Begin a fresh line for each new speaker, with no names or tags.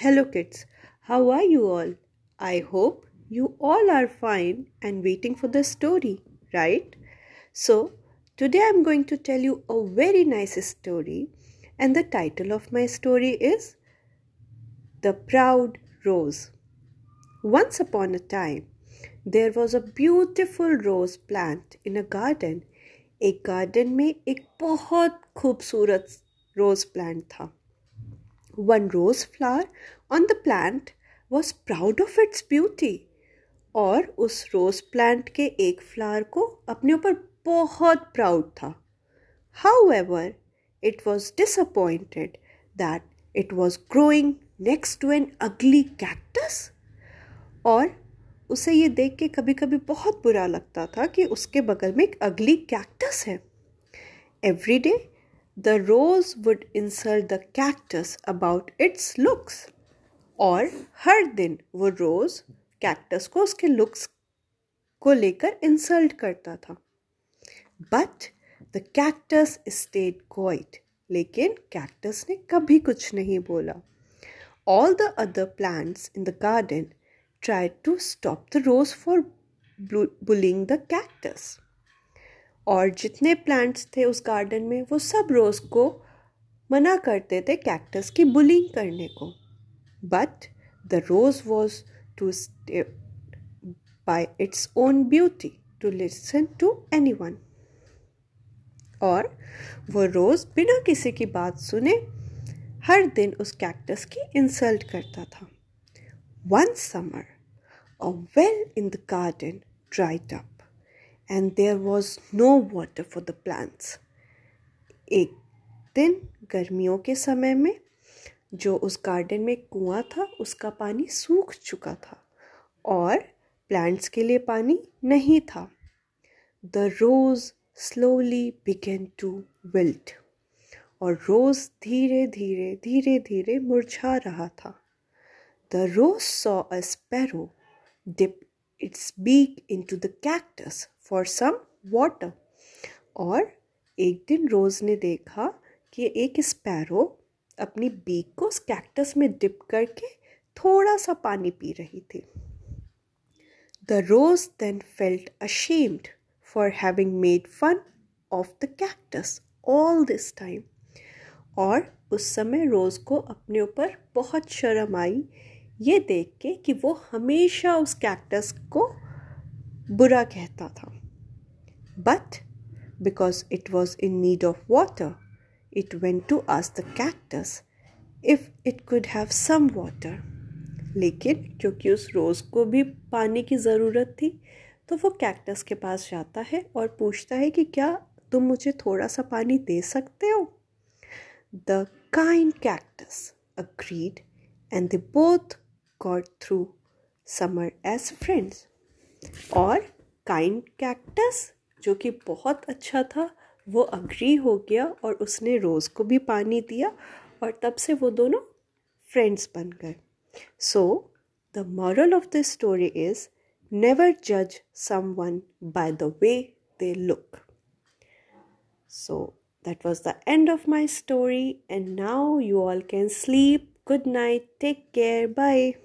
Hello, kids. How are you all? I hope you all are fine and waiting for the story, right? So, today I'm going to tell you a very nice story, and the title of my story is The Proud Rose. Once upon a time, there was a beautiful rose plant in a garden. एक garden में एक बहुत खूबसूरत rose plant था One rose flower on the plant was proud of its beauty. और उस rose plant के एक फ्लावर को अपने ऊपर बहुत प्राउड था। However it was disappointed that it was growing next to an ugly cactus और उसे ये देख के कभी कभी बहुत बुरा लगता था कि उसके बगल में एक अगली कैक्टस है। Every day the rose would insult the cactus about its looks. और हर दिन वो रोज कैक्टस को उसके लुक्स को लेकर इंसल्ट करता था but the cactus stayed quiet लेकिन कैक्टस ने कभी कुछ नहीं बोला all the other plants in the garden try to stop the rose for bullying the cactus और जितने प्लांट्स थे उस गार्डन में, वो सब रोज़ को मना करते थे कैक्टस की बुलिंग करने को। But the rose was too stay by its own beauty to listen to anyone और वो रोज़ बिना किसी की बात सुने हर दिन उस कैक्टस की इंसल्ट करता था। One summer a well in the garden dried up and there was no water for the plants. एक दिन गर्मियों के समय में, जो उस गार्डन में कुआँ था, उसका पानी सूख चुका था और प्लांट्स के लिए पानी नहीं था the rose slowly began to wilt और रोज धीरे धीरे धीरे धीरे मुरझा रहा था the rose saw a sparrow dip its beak into the cactus for some water और एक दिन रोज ने देखा कि एक स्पैरो अपनी बीक को उस कैक्टस में डिप करके थोड़ा सा पानी पी रही थी। The rose then felt ashamed for having made fun of the cactus all this time और उस समय रोज़ को अपने ऊपर बहुत शर्म आई। ये देख के कि वो हमेशा उस कैक्टस को बुरा कहता था। But because it was in need of water it went to ask the cactus if it could have some water. लेकिन क्योंकि उस रोज़ को भी पानी की ज़रूरत थी तो वो कैक्टस के पास जाता है और पूछता है कि क्या तुम मुझे थोड़ा सा पानी दे सकते हो? The kind cactus agreed and they both got through summer as friends और काइंड कैक्टस, जो कि बहुत अच्छा था, वो अग्री हो गया और उसने रोज़ को भी पानी दिया और तब से वो दोनों फ्रेंड्स बन गए। So the moral of the story is never जज someone by the way they look so that was the end of my story and now you all can sleep. Good night. Take care. Bye.